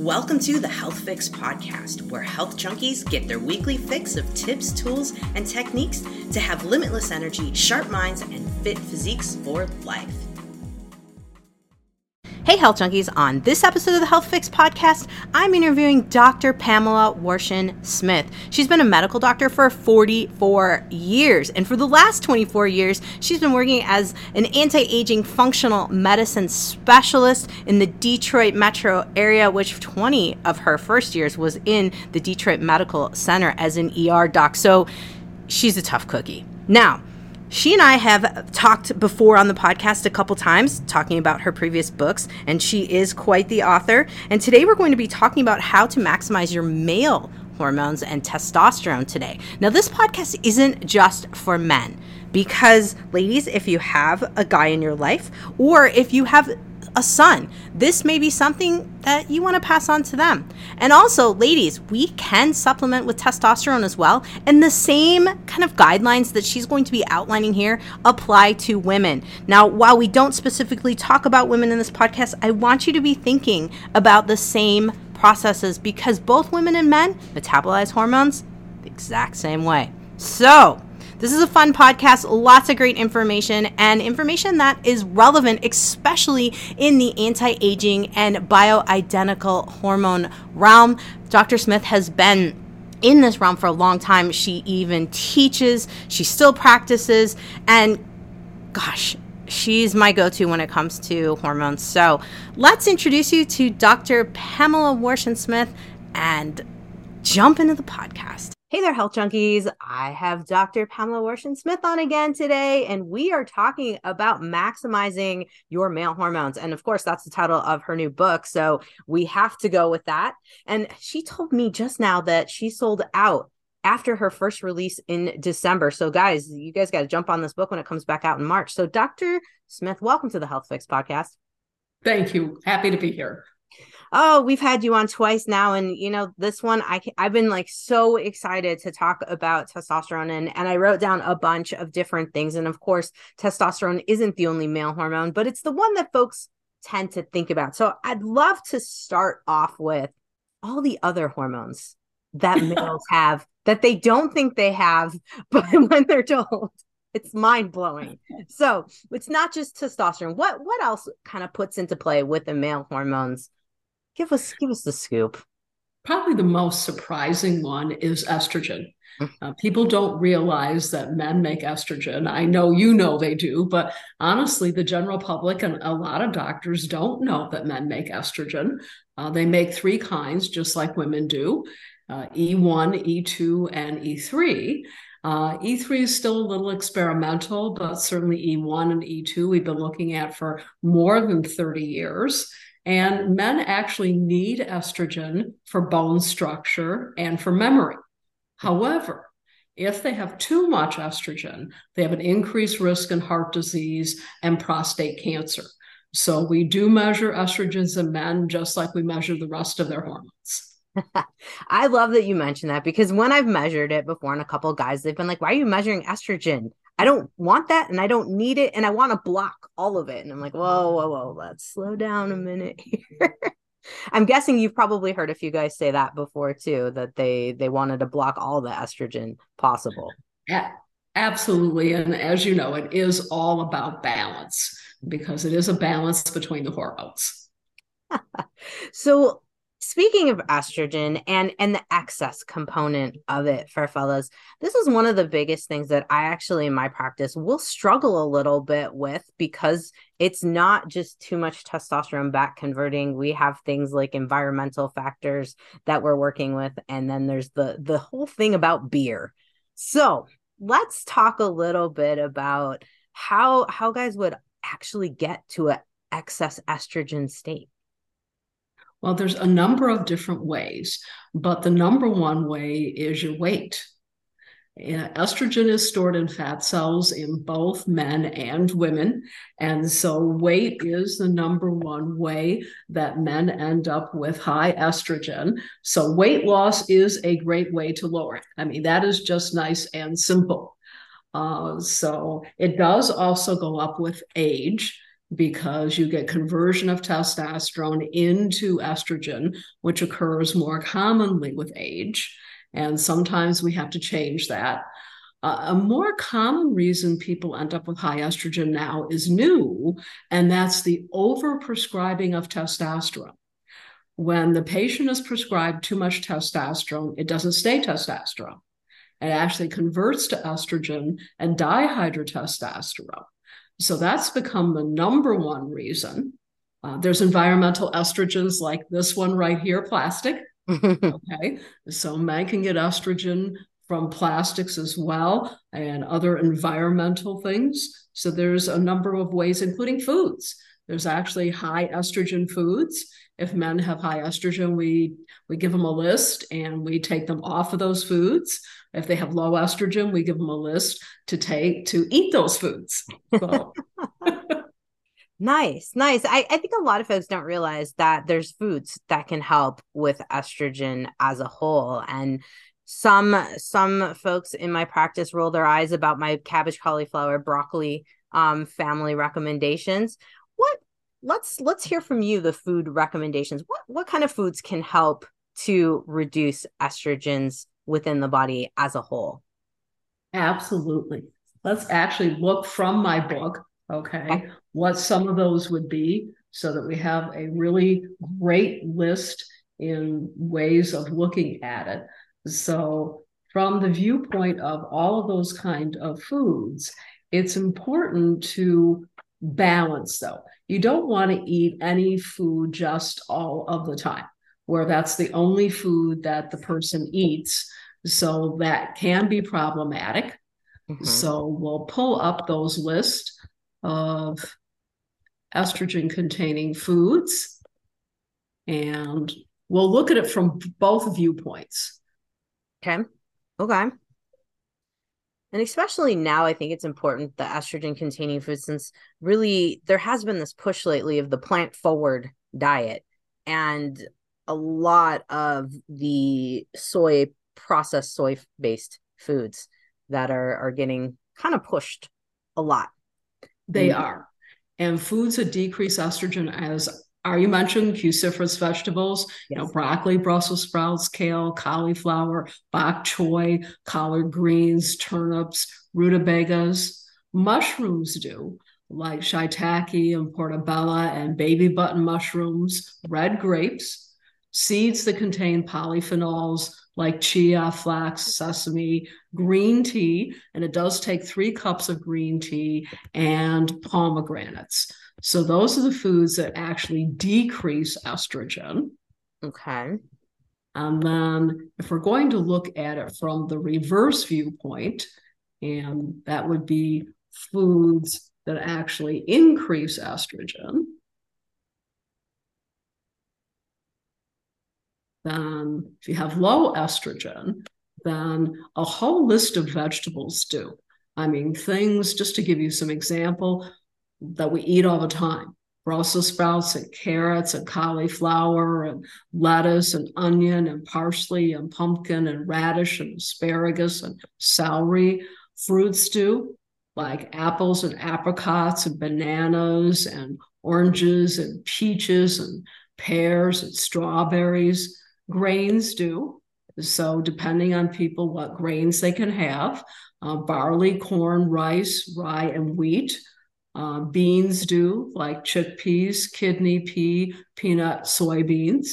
Welcome to the Health Fix Podcast, where health junkies get their weekly fix of tips, tools, and techniques to have limitless energy, sharp minds, and fit physiques for life. Hey, health junkies. On this episode of the Health Fix podcast, I'm interviewing Dr. Pamela Wartian Smith. She's been a medical doctor for 44 years, and for the last 24 years, she's been working as an anti aging functional medicine specialist in the Detroit metro area, which 20 of her first years was in the Detroit Medical Center as an ER doc. So she's a tough cookie. Now, she and I have talked before on the podcast a couple times, talking about her previous books, and she is quite the author. And today we're going to be talking about how to maximize your male hormones and testosterone today. Now, this podcast isn't just for men because, ladies, if you have a guy in your life or if you have a son. This may be something that you want to pass on to them. And also, ladies, we can supplement with testosterone as well. And the same kind of guidelines that she's going to be outlining here apply to women. Now, while we don't specifically talk about women in this podcast, I want you to be thinking about the same processes because both women and men metabolize hormones the exact same way. So, this is a fun podcast, lots of great information, and information that is relevant, especially in the anti aging and bioidentical hormone realm. Dr. Smith has been in this realm for a long time. She even teaches, she still practices, and gosh, she's my go to when it comes to hormones. So let's introduce you to Dr. Pamela Wartian Smith and jump into the podcast. Hey there, health junkies. I have Dr. Pamela Wartian Smith on again today, and we are talking about maximizing your male hormones. And of course, that's the title of her new book. So we have to go with that. And she told me just now that she sold out after her first release in December. So, guys, you guys got to jump on this book when it comes back out in March. So, Dr. Smith, welcome to the Health Fix podcast. Thank you. Happy to be here oh we've had you on twice now and you know this one i i've been like so excited to talk about testosterone and and i wrote down a bunch of different things and of course testosterone isn't the only male hormone but it's the one that folks tend to think about so i'd love to start off with all the other hormones that males have that they don't think they have but when they're told it's mind blowing. So it's not just testosterone. What what else kind of puts into play with the male hormones Give us give us the scoop. Probably the most surprising one is estrogen. Mm. Uh, people don't realize that men make estrogen. I know you know they do, but honestly, the general public and a lot of doctors don't know that men make estrogen. Uh, they make three kinds, just like women do uh, E1, E2, and E3. Uh, E3 is still a little experimental, but certainly E1 and E2 we've been looking at for more than 30 years. And men actually need estrogen for bone structure and for memory. However, if they have too much estrogen, they have an increased risk in heart disease and prostate cancer. So we do measure estrogens in men just like we measure the rest of their hormones. I love that you mentioned that because when I've measured it before and a couple guys, they've been like, why are you measuring estrogen? I don't want that and I don't need it and I want to block all of it. And I'm like, whoa, mm-hmm. whoa, whoa, let's slow down a minute here. I'm guessing you've probably heard a few guys say that before too, that they they wanted to block all the estrogen possible. Yeah, absolutely. And as you know, it is all about balance because it is a balance between the hormones. so speaking of estrogen and and the excess component of it for fellas this is one of the biggest things that i actually in my practice will struggle a little bit with because it's not just too much testosterone back converting. We have things like environmental factors that we're working with and then there's the the whole thing about beer. So let's talk a little bit about how how guys would actually get to a excess estrogen state well, there's a number of different ways, but the number one way is your weight. Estrogen is stored in fat cells in both men and women. And so, weight is the number one way that men end up with high estrogen. So, weight loss is a great way to lower it. I mean, that is just nice and simple. Uh, so, it does also go up with age. Because you get conversion of testosterone into estrogen, which occurs more commonly with age. And sometimes we have to change that. Uh, a more common reason people end up with high estrogen now is new, and that's the overprescribing of testosterone. When the patient is prescribed too much testosterone, it doesn't stay testosterone. It actually converts to estrogen and dihydrotestosterone. So that's become the number one reason. Uh, there's environmental estrogens like this one right here, plastic. okay. So men can get estrogen from plastics as well and other environmental things. So there's a number of ways, including foods. There's actually high estrogen foods. If men have high estrogen, we we give them a list and we take them off of those foods. If they have low estrogen, we give them a list to take to eat those foods. So. Nice, nice. I, I think a lot of folks don't realize that there's foods that can help with estrogen as a whole. And some some folks in my practice roll their eyes about my cabbage cauliflower broccoli um, family recommendations let's let's hear from you the food recommendations. What what kind of foods can help to reduce estrogens within the body as a whole? Absolutely. Let's actually look from my book okay, what some of those would be so that we have a really great list in ways of looking at it. So, from the viewpoint of all of those kind of foods, it's important to balance though. You don't want to eat any food just all of the time, where that's the only food that the person eats. So that can be problematic. Mm-hmm. So we'll pull up those lists of estrogen containing foods and we'll look at it from both viewpoints. Okay. Okay. And especially now, I think it's important the estrogen containing foods, since really there has been this push lately of the plant forward diet. And a lot of the soy, processed soy based foods that are, are getting kind of pushed a lot. They are. And foods that decrease estrogen as are you mentioned cruciferous vegetables? Yes. You know, broccoli, Brussels sprouts, kale, cauliflower, bok choy, collard greens, turnips, rutabagas. Mushrooms do, like shiitake and portobello and baby button mushrooms, red grapes, seeds that contain polyphenols like chia, flax, sesame, green tea, and it does take three cups of green tea and pomegranates. So those are the foods that actually decrease estrogen. Okay. And then if we're going to look at it from the reverse viewpoint, and that would be foods that actually increase estrogen, then if you have low estrogen, then a whole list of vegetables do. I mean, things, just to give you some example, that we eat all the time Brussels sprouts and carrots and cauliflower and lettuce and onion and parsley and pumpkin and radish and asparagus and celery. Fruits do, like apples and apricots and bananas and oranges and peaches and pears and strawberries. Grains do. So, depending on people, what grains they can have uh, barley, corn, rice, rye, and wheat. Uh, beans do, like chickpeas, kidney pea, peanut, soybeans.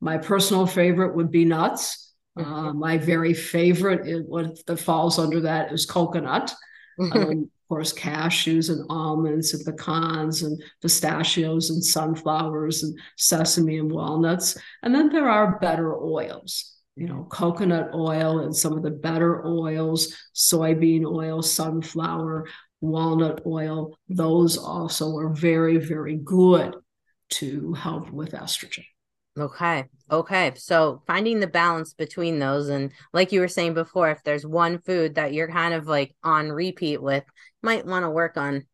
My personal favorite would be nuts. Uh, my very favorite, is, what that falls under that is coconut. Um, of course, cashews and almonds and pecans and pistachios and sunflowers and sesame and walnuts. And then there are better oils you know, coconut oil and some of the better oils, soybean oil, sunflower, walnut oil, those also are very, very good to help with estrogen. Okay. Okay. So finding the balance between those. And like you were saying before, if there's one food that you're kind of like on repeat with, might want to work on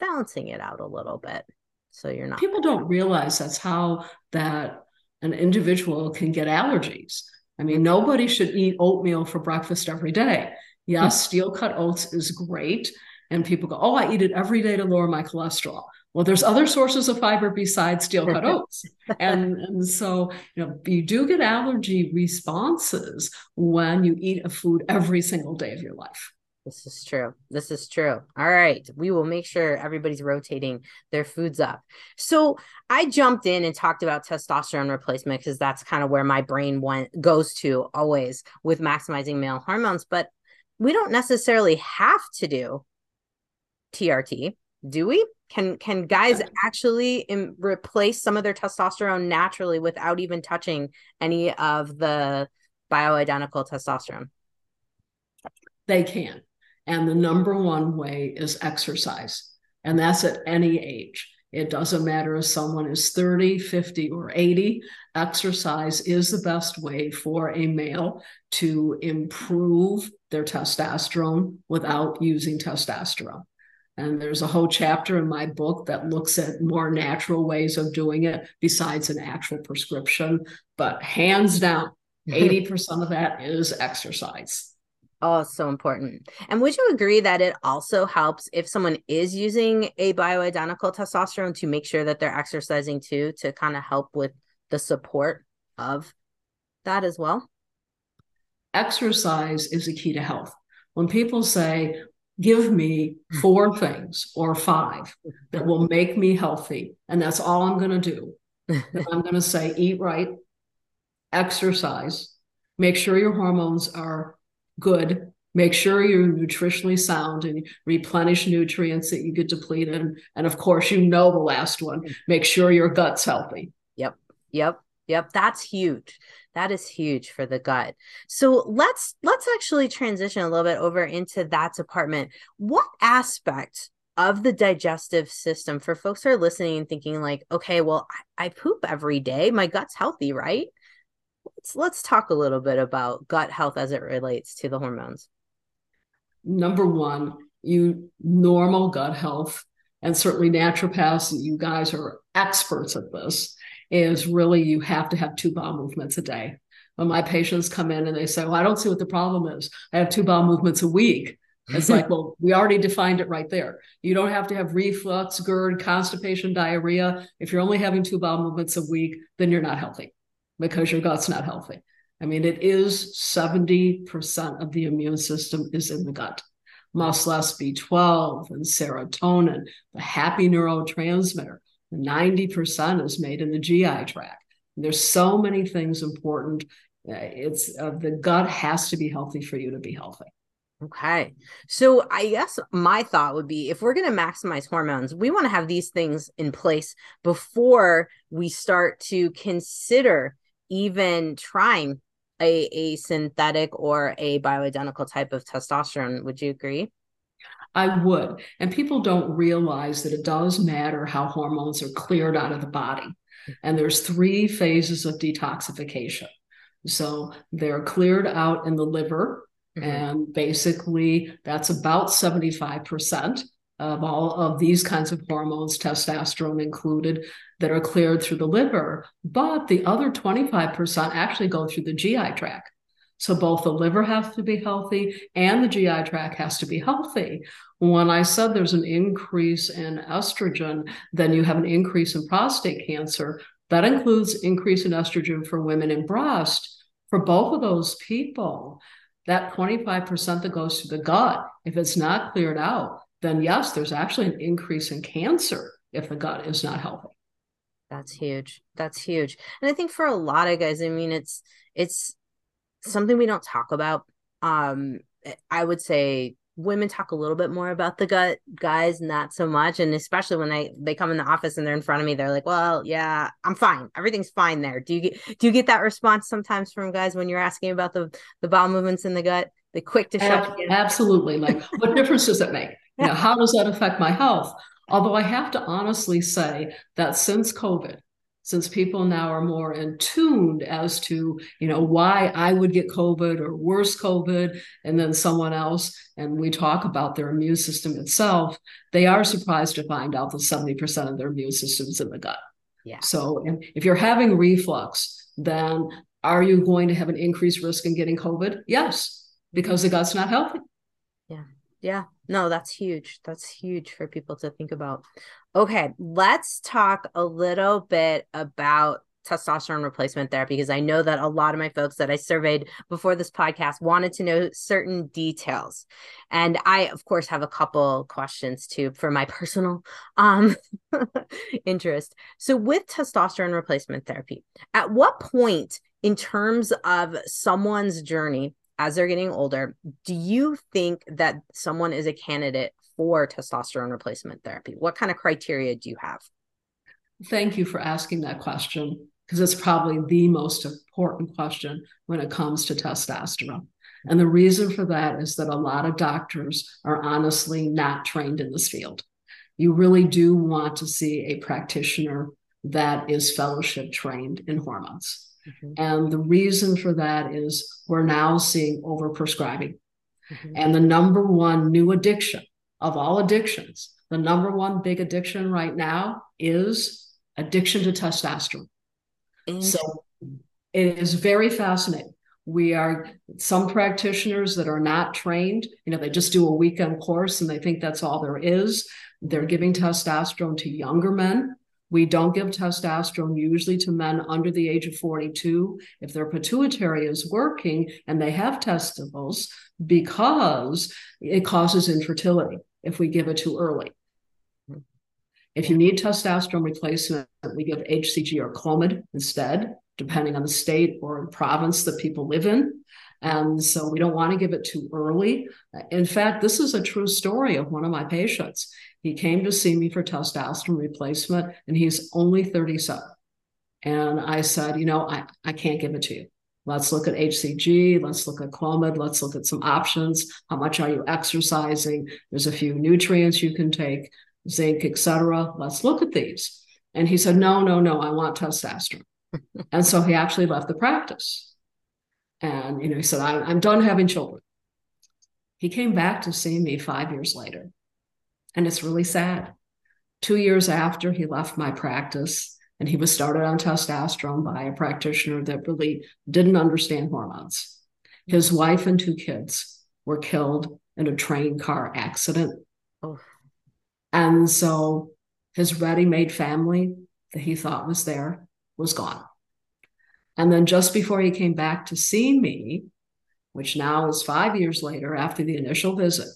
balancing it out a little bit. So you're not. People don't realize that's how that an individual can get allergies. I mean, nobody should eat oatmeal for breakfast every day. Yes, hmm. steel cut oats is great and people go, Oh, I eat it every day to lower my cholesterol. Well, there's other sources of fiber besides steel cut oats. and, and so, you know, you do get allergy responses when you eat a food every single day of your life. This is true. This is true. All right. We will make sure everybody's rotating their foods up. So I jumped in and talked about testosterone replacement because that's kind of where my brain went goes to always with maximizing male hormones. But we don't necessarily have to do TRT, do we? Can can guys actually Im- replace some of their testosterone naturally without even touching any of the bioidentical testosterone? They can. And the number one way is exercise. And that's at any age. It doesn't matter if someone is 30, 50, or 80. Exercise is the best way for a male to improve their testosterone without using testosterone. And there's a whole chapter in my book that looks at more natural ways of doing it besides an actual prescription. But hands down, 80% of that is exercise. Oh, so important. And would you agree that it also helps if someone is using a bioidentical testosterone to make sure that they're exercising too, to kind of help with the support of that as well? Exercise is a key to health. When people say, give me hmm. four things or five that will make me healthy, and that's all I'm going to do, I'm going to say, eat right, exercise, make sure your hormones are good. Make sure you're nutritionally sound and replenish nutrients that you get depleted. And, and of course, you know the last one. Hmm. Make sure your gut's healthy. Yep. Yep. Yep. That's huge. That is huge for the gut. So let's let's actually transition a little bit over into that department. What aspect of the digestive system for folks who are listening and thinking like, okay, well, I, I poop every day. My gut's healthy, right? let's let's talk a little bit about gut health as it relates to the hormones. Number one, you normal gut health, and certainly naturopaths, you guys are experts at this, is really you have to have two bowel movements a day. When my patients come in and they say, Well, I don't see what the problem is. I have two bowel movements a week. It's like, well, we already defined it right there. You don't have to have reflux, GERD, constipation, diarrhea. If you're only having two bowel movements a week, then you're not healthy because your gut's not healthy. I mean, it is 70% of the immune system is in the gut. Muscle B12 and serotonin, the happy neurotransmitter, 90% is made in the GI tract. There's so many things important. Uh, it's uh, the gut has to be healthy for you to be healthy. Okay. So I guess my thought would be if we're going to maximize hormones, we want to have these things in place before we start to consider even trying a, a synthetic or a bioidentical type of testosterone. Would you agree? I would. And people don't realize that it does matter how hormones are cleared out of the body. And there's three phases of detoxification. So they're cleared out in the liver, mm-hmm. and basically that's about 75% of all of these kinds of hormones, testosterone included, that are cleared through the liver. But the other 25% actually go through the GI tract. So both the liver has to be healthy and the GI tract has to be healthy. When I said there's an increase in estrogen, then you have an increase in prostate cancer. That includes increase in estrogen for women in breast. For both of those people, that 25% that goes to the gut, if it's not cleared out, then yes, there's actually an increase in cancer if the gut is not healthy. That's huge. That's huge. And I think for a lot of guys, I mean, it's it's something we don't talk about. Um, I would say women talk a little bit more about the gut, guys not so much. And especially when they they come in the office and they're in front of me, they're like, "Well, yeah, I'm fine. Everything's fine there." Do you get do you get that response sometimes from guys when you're asking about the the bowel movements in the gut? They quick to shut. Absolutely. Like, what difference does it make? You know, how does that affect my health? Although I have to honestly say that since COVID, since people now are more in tuned as to you know why I would get COVID or worse COVID, and then someone else, and we talk about their immune system itself, they are surprised to find out that 70% of their immune system is in the gut. Yeah. So if you're having reflux, then are you going to have an increased risk in getting COVID? Yes, because the gut's not healthy. Yeah. Yeah. No, that's huge. That's huge for people to think about. Okay, let's talk a little bit about testosterone replacement therapy because I know that a lot of my folks that I surveyed before this podcast wanted to know certain details. And I of course have a couple questions too for my personal um interest. So with testosterone replacement therapy, at what point in terms of someone's journey as they're getting older, do you think that someone is a candidate for testosterone replacement therapy? What kind of criteria do you have? Thank you for asking that question because it's probably the most important question when it comes to testosterone. And the reason for that is that a lot of doctors are honestly not trained in this field. You really do want to see a practitioner that is fellowship trained in hormones. Mm-hmm. And the reason for that is we're now seeing overprescribing. Mm-hmm. And the number one new addiction of all addictions, the number one big addiction right now is addiction to testosterone. Mm. So it is very fascinating. We are some practitioners that are not trained, you know, they just do a weekend course and they think that's all there is. They're giving testosterone to younger men. We don't give testosterone usually to men under the age of 42 if their pituitary is working and they have testicles because it causes infertility if we give it too early. If you need testosterone replacement, we give HCG or Clomid instead, depending on the state or province that people live in. And so we don't want to give it too early. In fact, this is a true story of one of my patients. He came to see me for testosterone replacement and he's only 37. And I said, you know, I, I can't give it to you. Let's look at HCG. Let's look at Clomid. Let's look at some options. How much are you exercising? There's a few nutrients you can take zinc, etc. Let's look at these. And he said, No, no, no, I want testosterone. and so he actually left the practice. And you know, he said, I'm, I'm done having children. He came back to see me five years later. And it's really sad. Two years after he left my practice, and he was started on testosterone by a practitioner that really didn't understand hormones. His wife and two kids were killed in a train car accident. Oh. And so his ready made family that he thought was there was gone. And then just before he came back to see me, which now is five years later after the initial visit,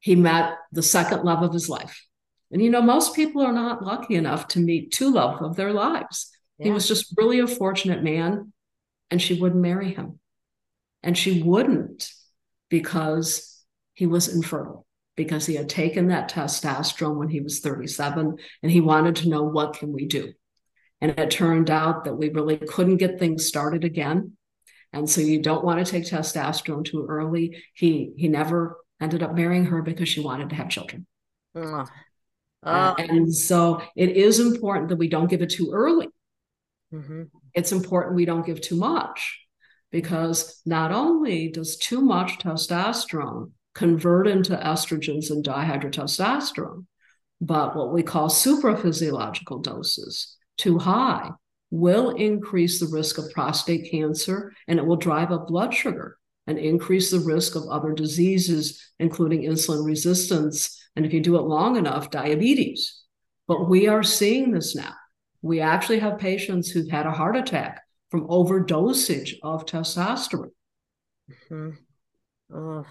he met the second love of his life. And you know, most people are not lucky enough to meet two love of their lives. Yeah. He was just really a fortunate man, and she wouldn't marry him. And she wouldn't because he was infertile because he had taken that testosterone when he was 37 and he wanted to know what can we do and it turned out that we really couldn't get things started again and so you don't want to take testosterone too early he he never ended up marrying her because she wanted to have children uh, uh, and so it is important that we don't give it too early mm-hmm. it's important we don't give too much because not only does too much testosterone convert into estrogens and dihydrotestosterone. But what we call supraphysiological doses, too high, will increase the risk of prostate cancer and it will drive up blood sugar and increase the risk of other diseases, including insulin resistance. And if you do it long enough, diabetes. But we are seeing this now. We actually have patients who've had a heart attack from overdosage of testosterone. Mm-hmm. Oh,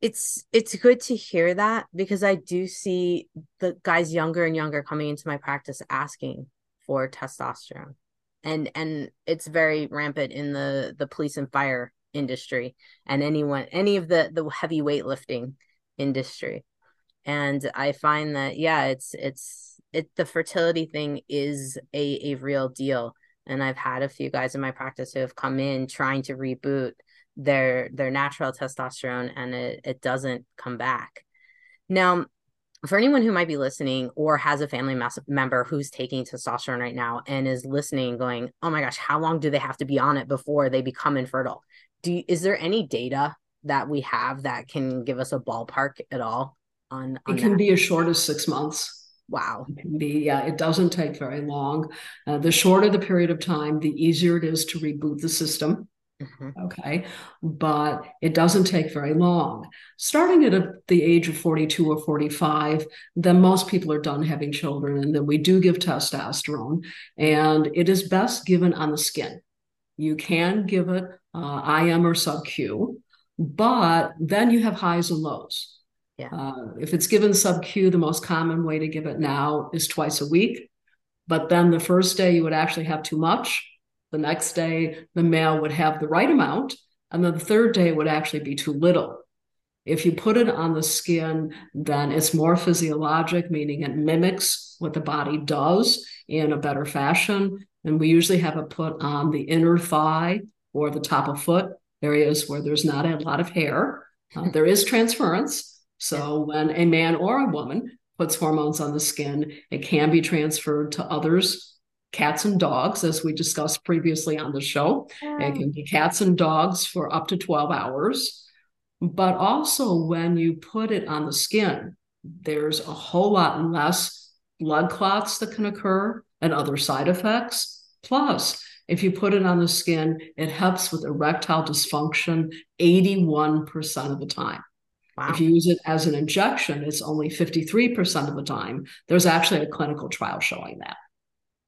it's it's good to hear that because I do see the guys younger and younger coming into my practice asking for testosterone. And and it's very rampant in the the police and fire industry and anyone any of the the heavy weightlifting industry. And I find that yeah, it's it's it the fertility thing is a a real deal. And I've had a few guys in my practice who have come in trying to reboot their their natural testosterone and it, it doesn't come back now for anyone who might be listening or has a family member who's taking testosterone right now and is listening going oh my gosh how long do they have to be on it before they become infertile do you, is there any data that we have that can give us a ballpark at all on, on it can that? be as short as six months Wow. It can be, yeah, it doesn't take very long. Uh, the shorter the period of time, the easier it is to reboot the system. Mm-hmm. Okay. But it doesn't take very long. Starting at a, the age of 42 or 45, then most people are done having children. And then we do give testosterone, and it is best given on the skin. You can give it uh, IM or sub Q, but then you have highs and lows. Yeah. Uh, if it's given sub Q, the most common way to give it now is twice a week. But then the first day you would actually have too much the next day, the male would have the right amount. And then the third day would actually be too little. If you put it on the skin, then it's more physiologic, meaning it mimics what the body does in a better fashion. And we usually have it put on the inner thigh or the top of foot, areas where there's not a lot of hair. Uh, there is transference. So when a man or a woman puts hormones on the skin, it can be transferred to others cats and dogs, as we discussed previously on the show. It can be cats and dogs for up to 12 hours. But also, when you put it on the skin, there's a whole lot less blood clots that can occur and other side effects. Plus, if you put it on the skin, it helps with erectile dysfunction 81% of the time. Wow. If you use it as an injection, it's only 53% of the time. There's actually a clinical trial showing that.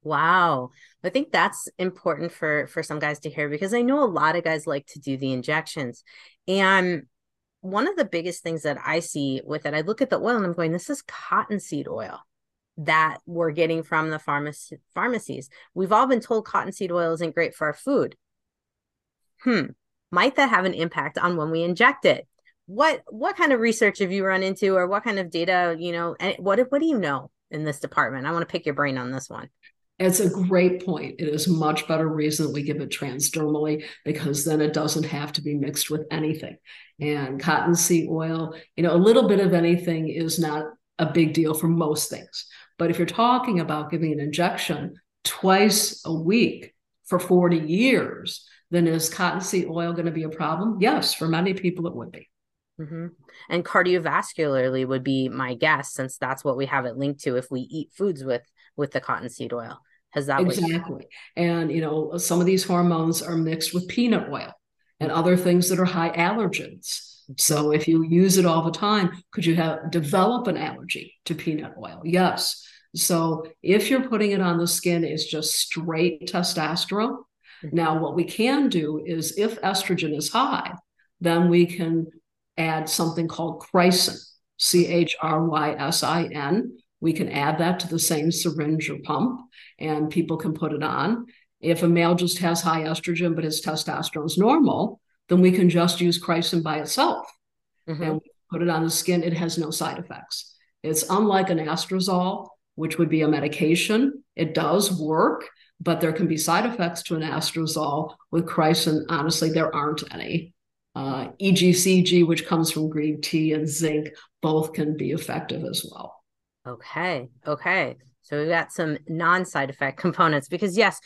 Wow. I think that's important for for some guys to hear because I know a lot of guys like to do the injections. And one of the biggest things that I see with it, I look at the oil and I'm going, this is cottonseed oil that we're getting from the pharmacies. We've all been told cottonseed oil isn't great for our food. Hmm. Might that have an impact on when we inject it? What what kind of research have you run into or what kind of data, you know, and what what do you know in this department? I want to pick your brain on this one. It's a great point. It is much better reason we give it transdermally because then it doesn't have to be mixed with anything. And cottonseed oil, you know, a little bit of anything is not a big deal for most things. But if you're talking about giving an injection twice a week for 40 years, then is cottonseed oil going to be a problem? Yes, for many people it would be. Mm-hmm. And cardiovascularly would be my guess, since that's what we have it linked to if we eat foods with with the cottonseed oil. Has that exactly? And you know, some of these hormones are mixed with peanut oil and other things that are high allergens. So if you use it all the time, could you have develop an allergy to peanut oil? Yes. So if you're putting it on the skin, it's just straight testosterone. Mm-hmm. Now, what we can do is if estrogen is high, then we can add something called chrysin, C H R Y S I N, we can add that to the same syringe or pump and people can put it on. If a male just has high estrogen, but his testosterone is normal, then we can just use chrysin by itself mm-hmm. and put it on the skin. It has no side effects. It's unlike an anastrozole, which would be a medication. It does work, but there can be side effects to an anastrozole. With chrysin, honestly, there aren't any. Uh, EGCG, which comes from green tea, and zinc, both can be effective as well. Okay. Okay. So we've got some non-side effect components because yes,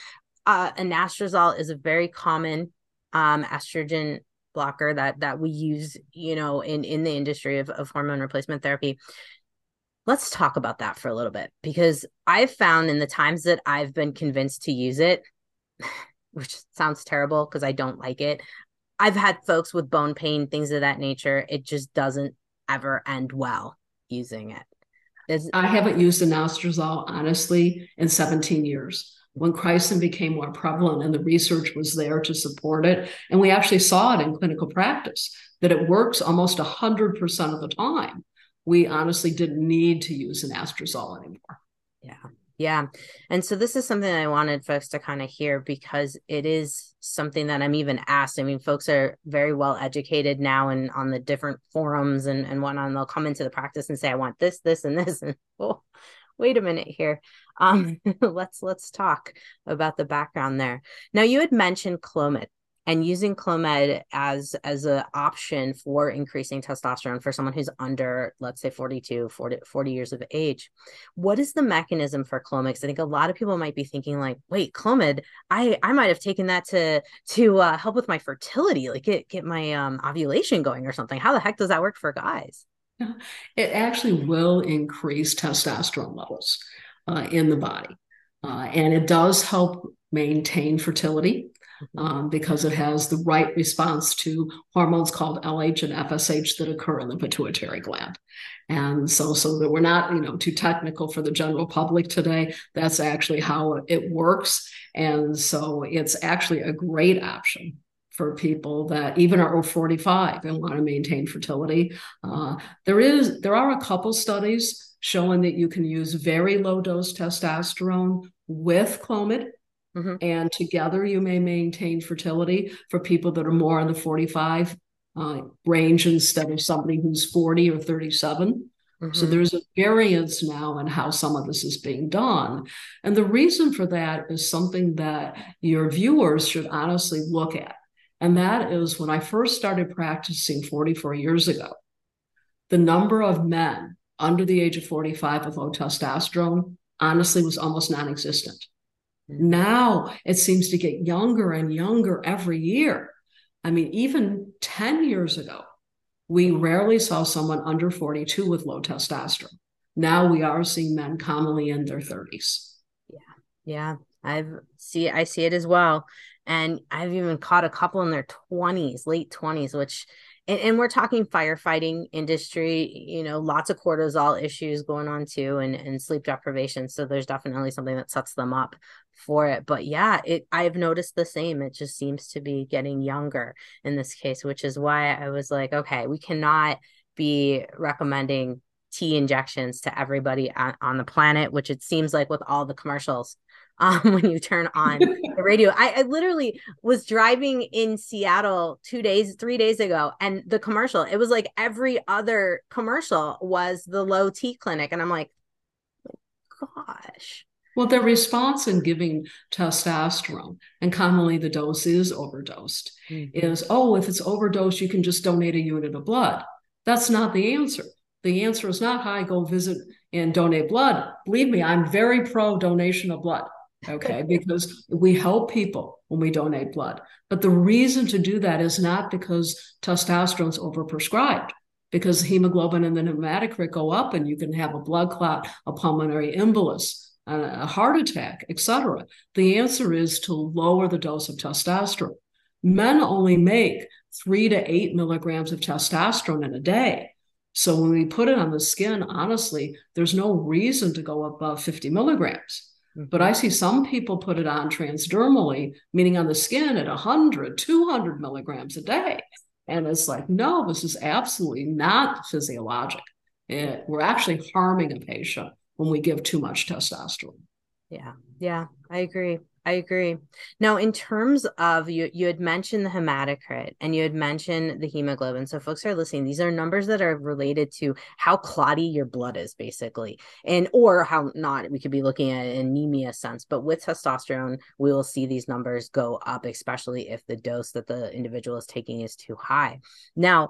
uh, anastrozole is a very common um, estrogen blocker that that we use, you know, in in the industry of, of hormone replacement therapy. Let's talk about that for a little bit because I've found in the times that I've been convinced to use it, which sounds terrible because I don't like it. I've had folks with bone pain, things of that nature. It just doesn't ever end well using it. I haven't used an anastrozole honestly in 17 years. When chrysin became more prevalent and the research was there to support it, and we actually saw it in clinical practice that it works almost 100% of the time, we honestly didn't need to use anastrozole anymore. Yeah. Yeah. And so this is something I wanted folks to kind of hear because it is something that I'm even asked. I mean, folks are very well educated now and on the different forums and, and whatnot. And they'll come into the practice and say, I want this, this, and this. And oh, wait a minute here. Um, let's let's talk about the background there. Now you had mentioned Clomid and using clomid as as an option for increasing testosterone for someone who's under let's say 42 40, 40 years of age. What is the mechanism for clomid? I think a lot of people might be thinking like wait clomid? I i might have taken that to to uh, help with my fertility like get get my um, ovulation going or something. How the heck does that work for guys it actually will increase testosterone levels uh, in the body uh, and it does help maintain fertility mm-hmm. um, because it has the right response to hormones called LH and FSH that occur in the pituitary gland. And so, so that we're not, you know, too technical for the general public today. That's actually how it works. And so it's actually a great option for people that even are over 45 and want to maintain fertility. Uh, there is there are a couple studies showing that you can use very low dose testosterone with Clomid. Mm-hmm. And together, you may maintain fertility for people that are more in the 45 uh, range instead of somebody who's 40 or 37. Mm-hmm. So there's a variance now in how some of this is being done. And the reason for that is something that your viewers should honestly look at. And that is when I first started practicing 44 years ago, the number of men under the age of 45 with low testosterone honestly was almost non existent. Mm-hmm. Now it seems to get younger and younger every year. I mean, even 10 years ago, we rarely saw someone under 42 with low testosterone. Now we are seeing men commonly in their 30s. Yeah. Yeah. I've see I see it as well. And I've even caught a couple in their 20s, late 20s, which and, and, we're talking firefighting industry, you know, lots of cortisol issues going on too and, and sleep deprivation. So there's definitely something that sets them up for it. But yeah, it I've noticed the same. It just seems to be getting younger in this case, which is why I was like, okay, we cannot be recommending T injections to everybody on, on the planet, which it seems like with all the commercials um, when you turn on the radio. I, I, literally was driving in Seattle two days, three days ago, and the commercial, it was like every other commercial was the low T clinic. And I'm like, gosh. Well, the response in giving testosterone, and commonly the dose is overdosed, mm-hmm. is oh, if it's overdosed, you can just donate a unit of blood. That's not the answer. The answer is not, hi, go visit and donate blood. Believe me, I'm very pro donation of blood okay because we help people when we donate blood. But the reason to do that is not because testosterone's overprescribed because hemoglobin and the hematocrit go up and you can have a blood clot a pulmonary embolus a heart attack etc the answer is to lower the dose of testosterone. Men only make three to eight milligrams of testosterone in a day. So when we put it on the skin honestly there's no reason to go above 50 milligrams but I see some people put it on transdermally, meaning on the skin at 100, 200 milligrams a day. And it's like, no, this is absolutely not physiologic. It, we're actually harming a patient when we give too much testosterone. Yeah, yeah, I agree. I agree. Now, in terms of you, you had mentioned the hematocrit and you had mentioned the hemoglobin. So, folks are listening. These are numbers that are related to how clotty your blood is, basically, and or how not. We could be looking at anemia sense, but with testosterone, we will see these numbers go up, especially if the dose that the individual is taking is too high. Now,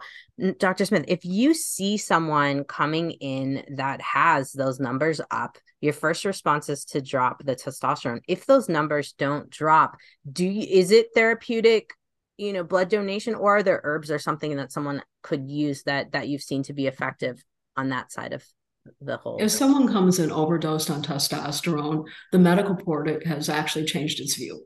Dr. Smith, if you see someone coming in that has those numbers up, your first response is to drop the testosterone. If those numbers don't drop, do you, is it therapeutic, you know, blood donation, or are there herbs or something that someone could use that that you've seen to be effective on that side of the whole? If someone comes in overdosed on testosterone, the medical board has actually changed its view.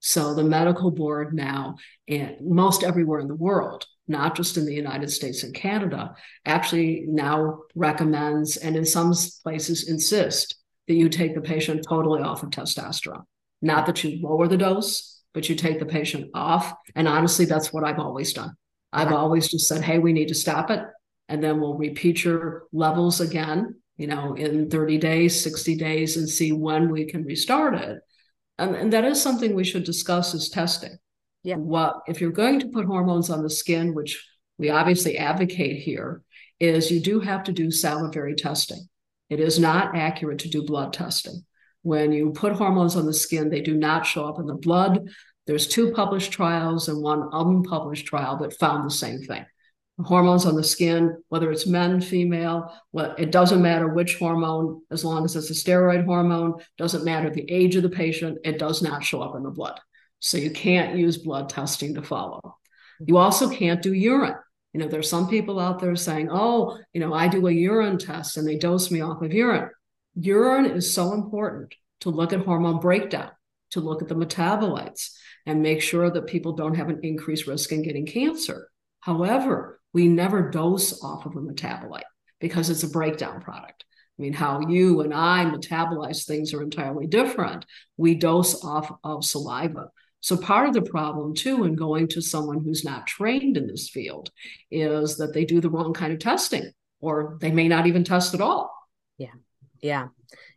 So the medical board now, and most everywhere in the world, not just in the United States and Canada, actually now recommends and in some places insist that you take the patient totally off of testosterone. Not that you lower the dose, but you take the patient off. And honestly, that's what I've always done. I've always just said, hey, we need to stop it. And then we'll repeat your levels again, you know, in 30 days, 60 days, and see when we can restart it. And, and that is something we should discuss is testing. Yeah. What if you're going to put hormones on the skin, which we obviously advocate here, is you do have to do salivary testing. It is not accurate to do blood testing. When you put hormones on the skin, they do not show up in the blood. There's two published trials and one unpublished trial that found the same thing. Hormones on the skin, whether it's men, female, it doesn't matter which hormone, as long as it's a steroid hormone, doesn't matter the age of the patient, it does not show up in the blood. So you can't use blood testing to follow. Mm-hmm. You also can't do urine. You know, there's some people out there saying, oh, you know, I do a urine test and they dose me off of urine. Urine is so important to look at hormone breakdown. to look at the metabolites and make sure that people don't have an increased risk in getting cancer. However, we never dose off of a metabolite because it's a breakdown product. I mean, how you and I metabolize things are entirely different. We dose off of saliva. So, part of the problem, too, in going to someone who's not trained in this field is that they do the wrong kind of testing, or they may not even test at all. Yeah. Yeah.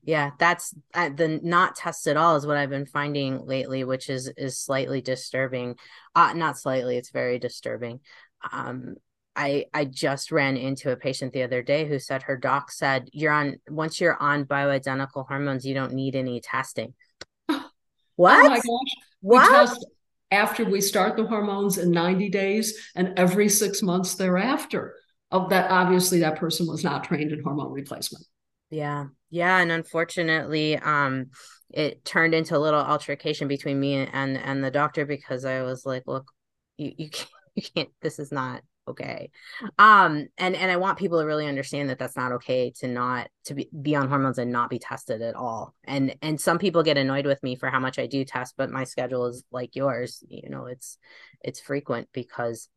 Yeah. That's uh, the not test at all is what I've been finding lately, which is is slightly disturbing. Uh, not slightly, it's very disturbing. Um, I I just ran into a patient the other day who said her doc said you're on once you're on bioidentical hormones you don't need any testing. What? Oh my gosh. What? After we start the hormones in 90 days and every 6 months thereafter. Of that obviously that person was not trained in hormone replacement. Yeah. Yeah, and unfortunately um it turned into a little altercation between me and and the doctor because I was like, look, you you can't, you can't this is not okay. Um and and i want people to really understand that that's not okay to not to be, be on hormones and not be tested at all. And and some people get annoyed with me for how much i do test but my schedule is like yours. You know it's it's frequent because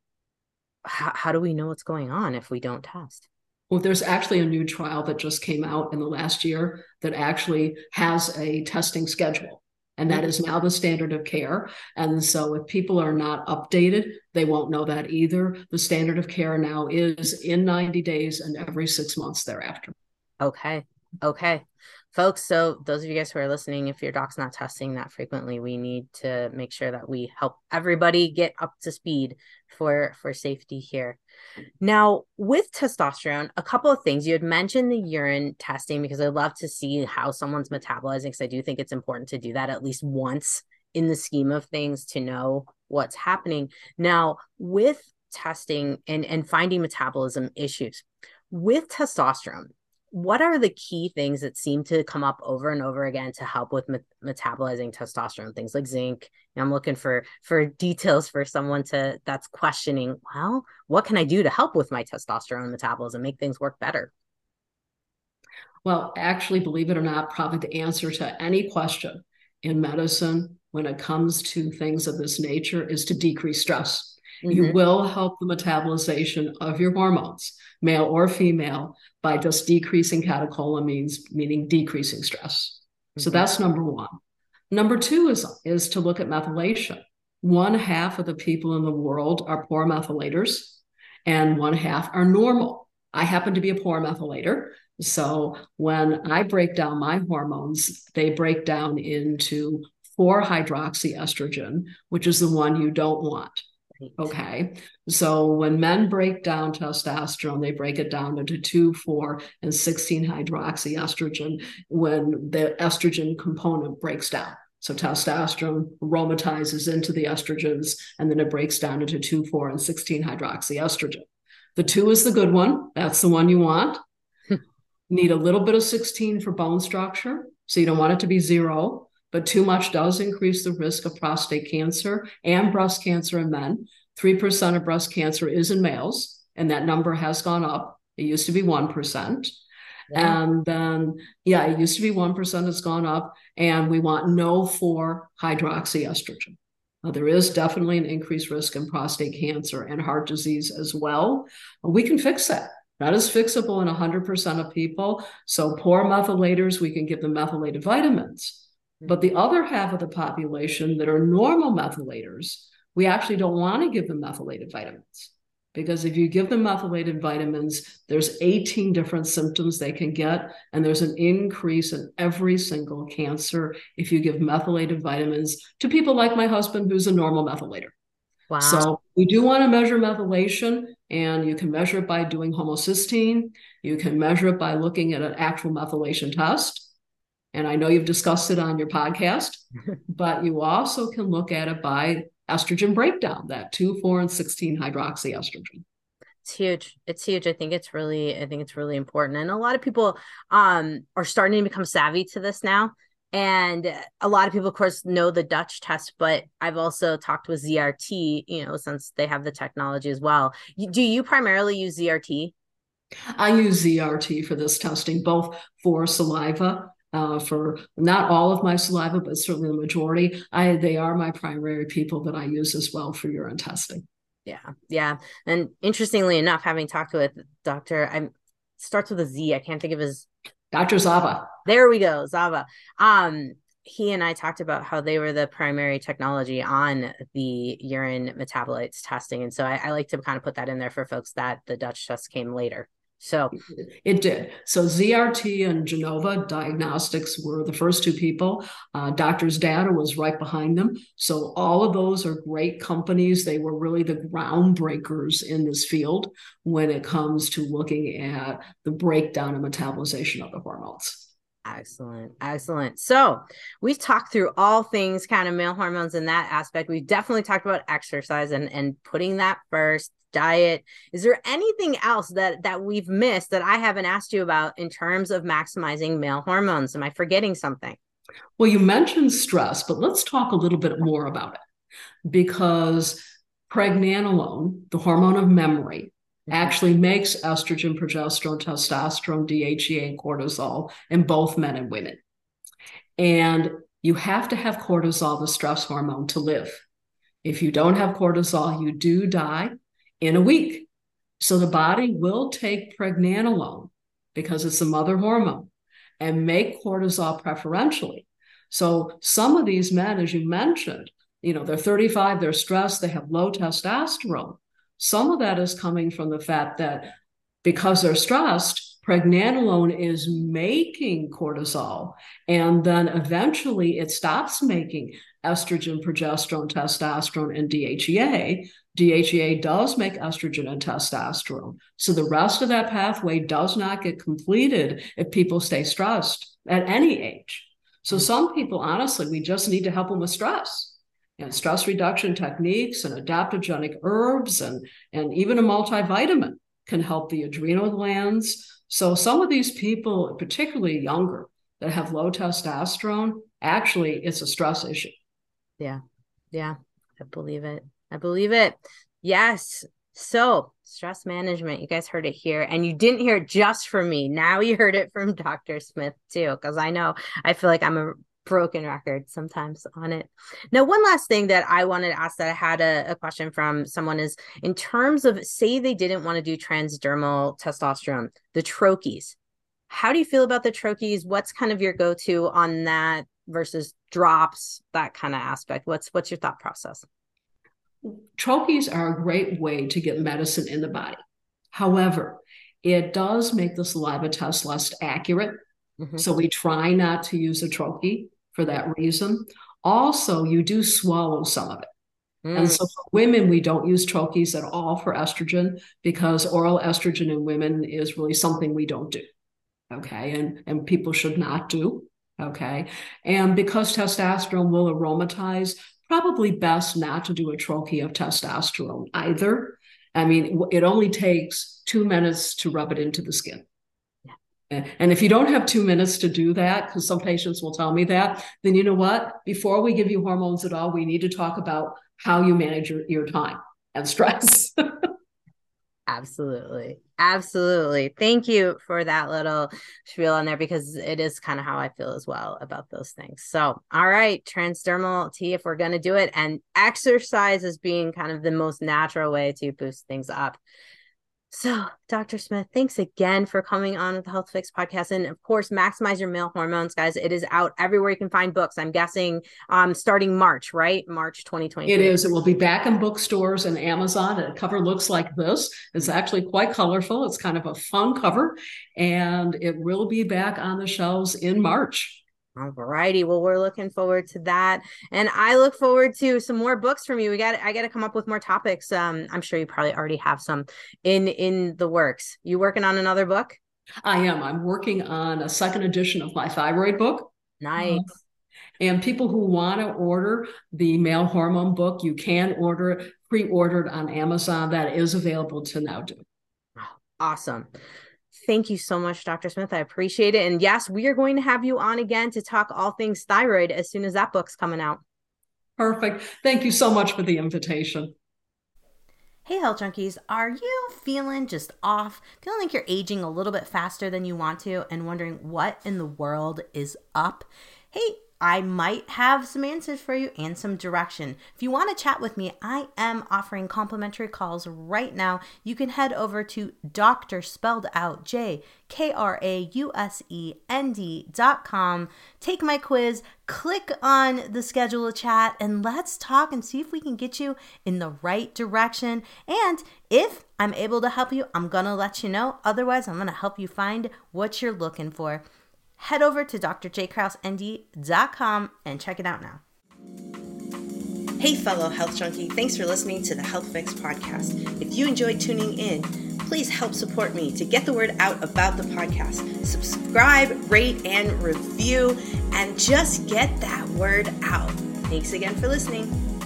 how, how do we know what's going on if we don't test? Well, there's actually a new trial that just came out in the last year that actually has a testing schedule and that mm-hmm. is now the standard of care. And so, if people are not updated, they won't know that either. The standard of care now is in 90 days and every six months thereafter. Okay. Okay folks so those of you guys who are listening if your doc's not testing that frequently we need to make sure that we help everybody get up to speed for for safety here. Now with testosterone a couple of things. You had mentioned the urine testing because i love to see how someone's metabolizing because i do think it's important to do that at least once in the scheme of things to know what's happening. Now with testing and and finding metabolism issues with testosterone what are the key things that seem to come up over and over again to help with me- metabolizing testosterone? Things like zinc. I'm looking for for details for someone to that's questioning well what can i do to help with my testosterone metabolism make things work better? Well actually believe it or not probably the answer to any question in medicine when it comes to things of this nature is to decrease stress Mm-hmm. You will help the metabolization of your hormones, male or female, by just decreasing catecholamines, meaning decreasing stress. Mm-hmm. So that's number one. Number two is, is to look at methylation. One half of the people in the world are poor methylators, and one half are normal. I happen to be a poor methylator. So when I break down my hormones, they break down into 4 hydroxyestrogen, which is the one you don't want. Okay. So when men break down testosterone, they break it down into 2, 4, and 16 hydroxyestrogen when the estrogen component breaks down. So testosterone aromatizes into the estrogens, and then it breaks down into 2, 4, and 16 hydroxyestrogen. The 2 is the good one. That's the one you want. Hmm. Need a little bit of 16 for bone structure. So you don't want it to be zero but too much does increase the risk of prostate cancer and breast cancer in men. 3% of breast cancer is in males, and that number has gone up. It used to be 1%. Yeah. And then, yeah, it used to be 1%, it's gone up. And we want no 4 hydroxyestrogen. Now, there is definitely an increased risk in prostate cancer and heart disease as well. We can fix that. That is fixable in 100% of people. So, poor methylators, we can give them methylated vitamins. But the other half of the population that are normal methylators, we actually don't want to give them methylated vitamins. Because if you give them methylated vitamins, there's 18 different symptoms they can get, and there's an increase in every single cancer if you give methylated vitamins to people like my husband, who's a normal methylator. Wow. So we do want to measure methylation, and you can measure it by doing homocysteine. You can measure it by looking at an actual methylation test. And I know you've discussed it on your podcast, but you also can look at it by estrogen breakdown, that 2, 4, and 16 hydroxyestrogen. It's huge. It's huge. I think it's really, I think it's really important. And a lot of people um are starting to become savvy to this now. And a lot of people, of course, know the Dutch test, but I've also talked with ZRT, you know, since they have the technology as well. Do you primarily use ZRT? I use ZRT for this testing, both for saliva uh, for not all of my saliva, but certainly the majority. I they are my primary people that I use as well for urine testing. Yeah, yeah. And interestingly enough, having talked with Doctor, I'm starts with a Z. I can't think of his Dr. Zava. There we go, Zava. Um, he and I talked about how they were the primary technology on the urine metabolites testing. And so I, I, like to kind of put that in there for folks that the Dutch test came later. So it did. So ZRT and Genova Diagnostics were the first two people. Uh, Doctors Data was right behind them. So all of those are great companies. They were really the groundbreakers in this field when it comes to looking at the breakdown and metabolization of the hormones. Excellent. Excellent. So we've talked through all things kind of male hormones in that aspect. We've definitely talked about exercise and, and putting that first diet. Is there anything else that that we've missed that I haven't asked you about in terms of maximizing male hormones? Am I forgetting something? Well, you mentioned stress, but let's talk a little bit more about it because pregnenolone, the hormone of memory, mm-hmm. actually makes estrogen, progesterone, testosterone, DHEA, and cortisol in both men and women. And you have to have cortisol, the stress hormone, to live. If you don't have cortisol, you do die in a week. So the body will take pregnenolone because it's a mother hormone and make cortisol preferentially. So some of these men, as you mentioned, you know, they're 35, they're stressed, they have low testosterone. Some of that is coming from the fact that because they're stressed, pregnenolone is making cortisol. And then eventually it stops making estrogen, progesterone, testosterone, and DHEA. DHEA does make estrogen and testosterone. So the rest of that pathway does not get completed if people stay stressed at any age. So mm-hmm. some people, honestly, we just need to help them with stress and stress reduction techniques and adaptogenic herbs and, and even a multivitamin can help the adrenal glands. So some of these people, particularly younger, that have low testosterone, actually it's a stress issue. Yeah. Yeah. I believe it. I believe it. Yes. So, stress management, you guys heard it here, and you didn't hear it just from me. Now you heard it from Dr. Smith too, because I know I feel like I'm a broken record sometimes on it. Now, one last thing that I wanted to ask that I had a, a question from someone is in terms of say they didn't want to do transdermal testosterone, the troches. How do you feel about the troches? What's kind of your go-to on that versus drops, that kind of aspect? What's what's your thought process? Troches are a great way to get medicine in the body. However, it does make the saliva test less accurate. Mm-hmm. So we try not to use a troche for that reason. Also, you do swallow some of it. Mm. And so for women, we don't use troches at all for estrogen because oral estrogen in women is really something we don't do. Okay. And, and people should not do. Okay. And because testosterone will aromatize, probably best not to do a troche of testosterone either. I mean, it only takes two minutes to rub it into the skin. Yeah. And if you don't have two minutes to do that, because some patients will tell me that, then you know what? Before we give you hormones at all, we need to talk about how you manage your, your time and stress. Absolutely. Absolutely. Thank you for that little spiel on there because it is kind of how I feel as well about those things. So, all right, transdermal T, if we're going to do it, and exercise is being kind of the most natural way to boost things up. So, Dr. Smith, thanks again for coming on the Health Fix podcast. And of course, maximize your male hormones, guys. It is out everywhere you can find books. I'm guessing um, starting March, right? March 2020. It is. It will be back in bookstores and Amazon. The cover looks like this. It's actually quite colorful. It's kind of a fun cover. And it will be back on the shelves in March. All righty. Well, we're looking forward to that. And I look forward to some more books from you. We got I gotta come up with more topics. Um, I'm sure you probably already have some in in the works. You working on another book? I am. I'm working on a second edition of my thyroid book. Nice. and people who want to order the male hormone book, you can order it pre-ordered on Amazon. That is available to now do. Awesome. Thank you so much, Dr. Smith. I appreciate it. And yes, we are going to have you on again to talk all things thyroid as soon as that book's coming out. Perfect. Thank you so much for the invitation. Hey, health junkies, are you feeling just off? Feeling like you're aging a little bit faster than you want to and wondering what in the world is up? Hey, I might have some answers for you and some direction. If you want to chat with me, I am offering complimentary calls right now. You can head over to Doctor spelled out J K R A U S E N D dot com. Take my quiz, click on the schedule a chat, and let's talk and see if we can get you in the right direction. And if I'm able to help you, I'm gonna let you know. Otherwise, I'm gonna help you find what you're looking for head over to drjkrausend.com and check it out now. Hey, fellow health junkie, thanks for listening to the Health Fix podcast. If you enjoyed tuning in, please help support me to get the word out about the podcast. Subscribe, rate, and review, and just get that word out. Thanks again for listening.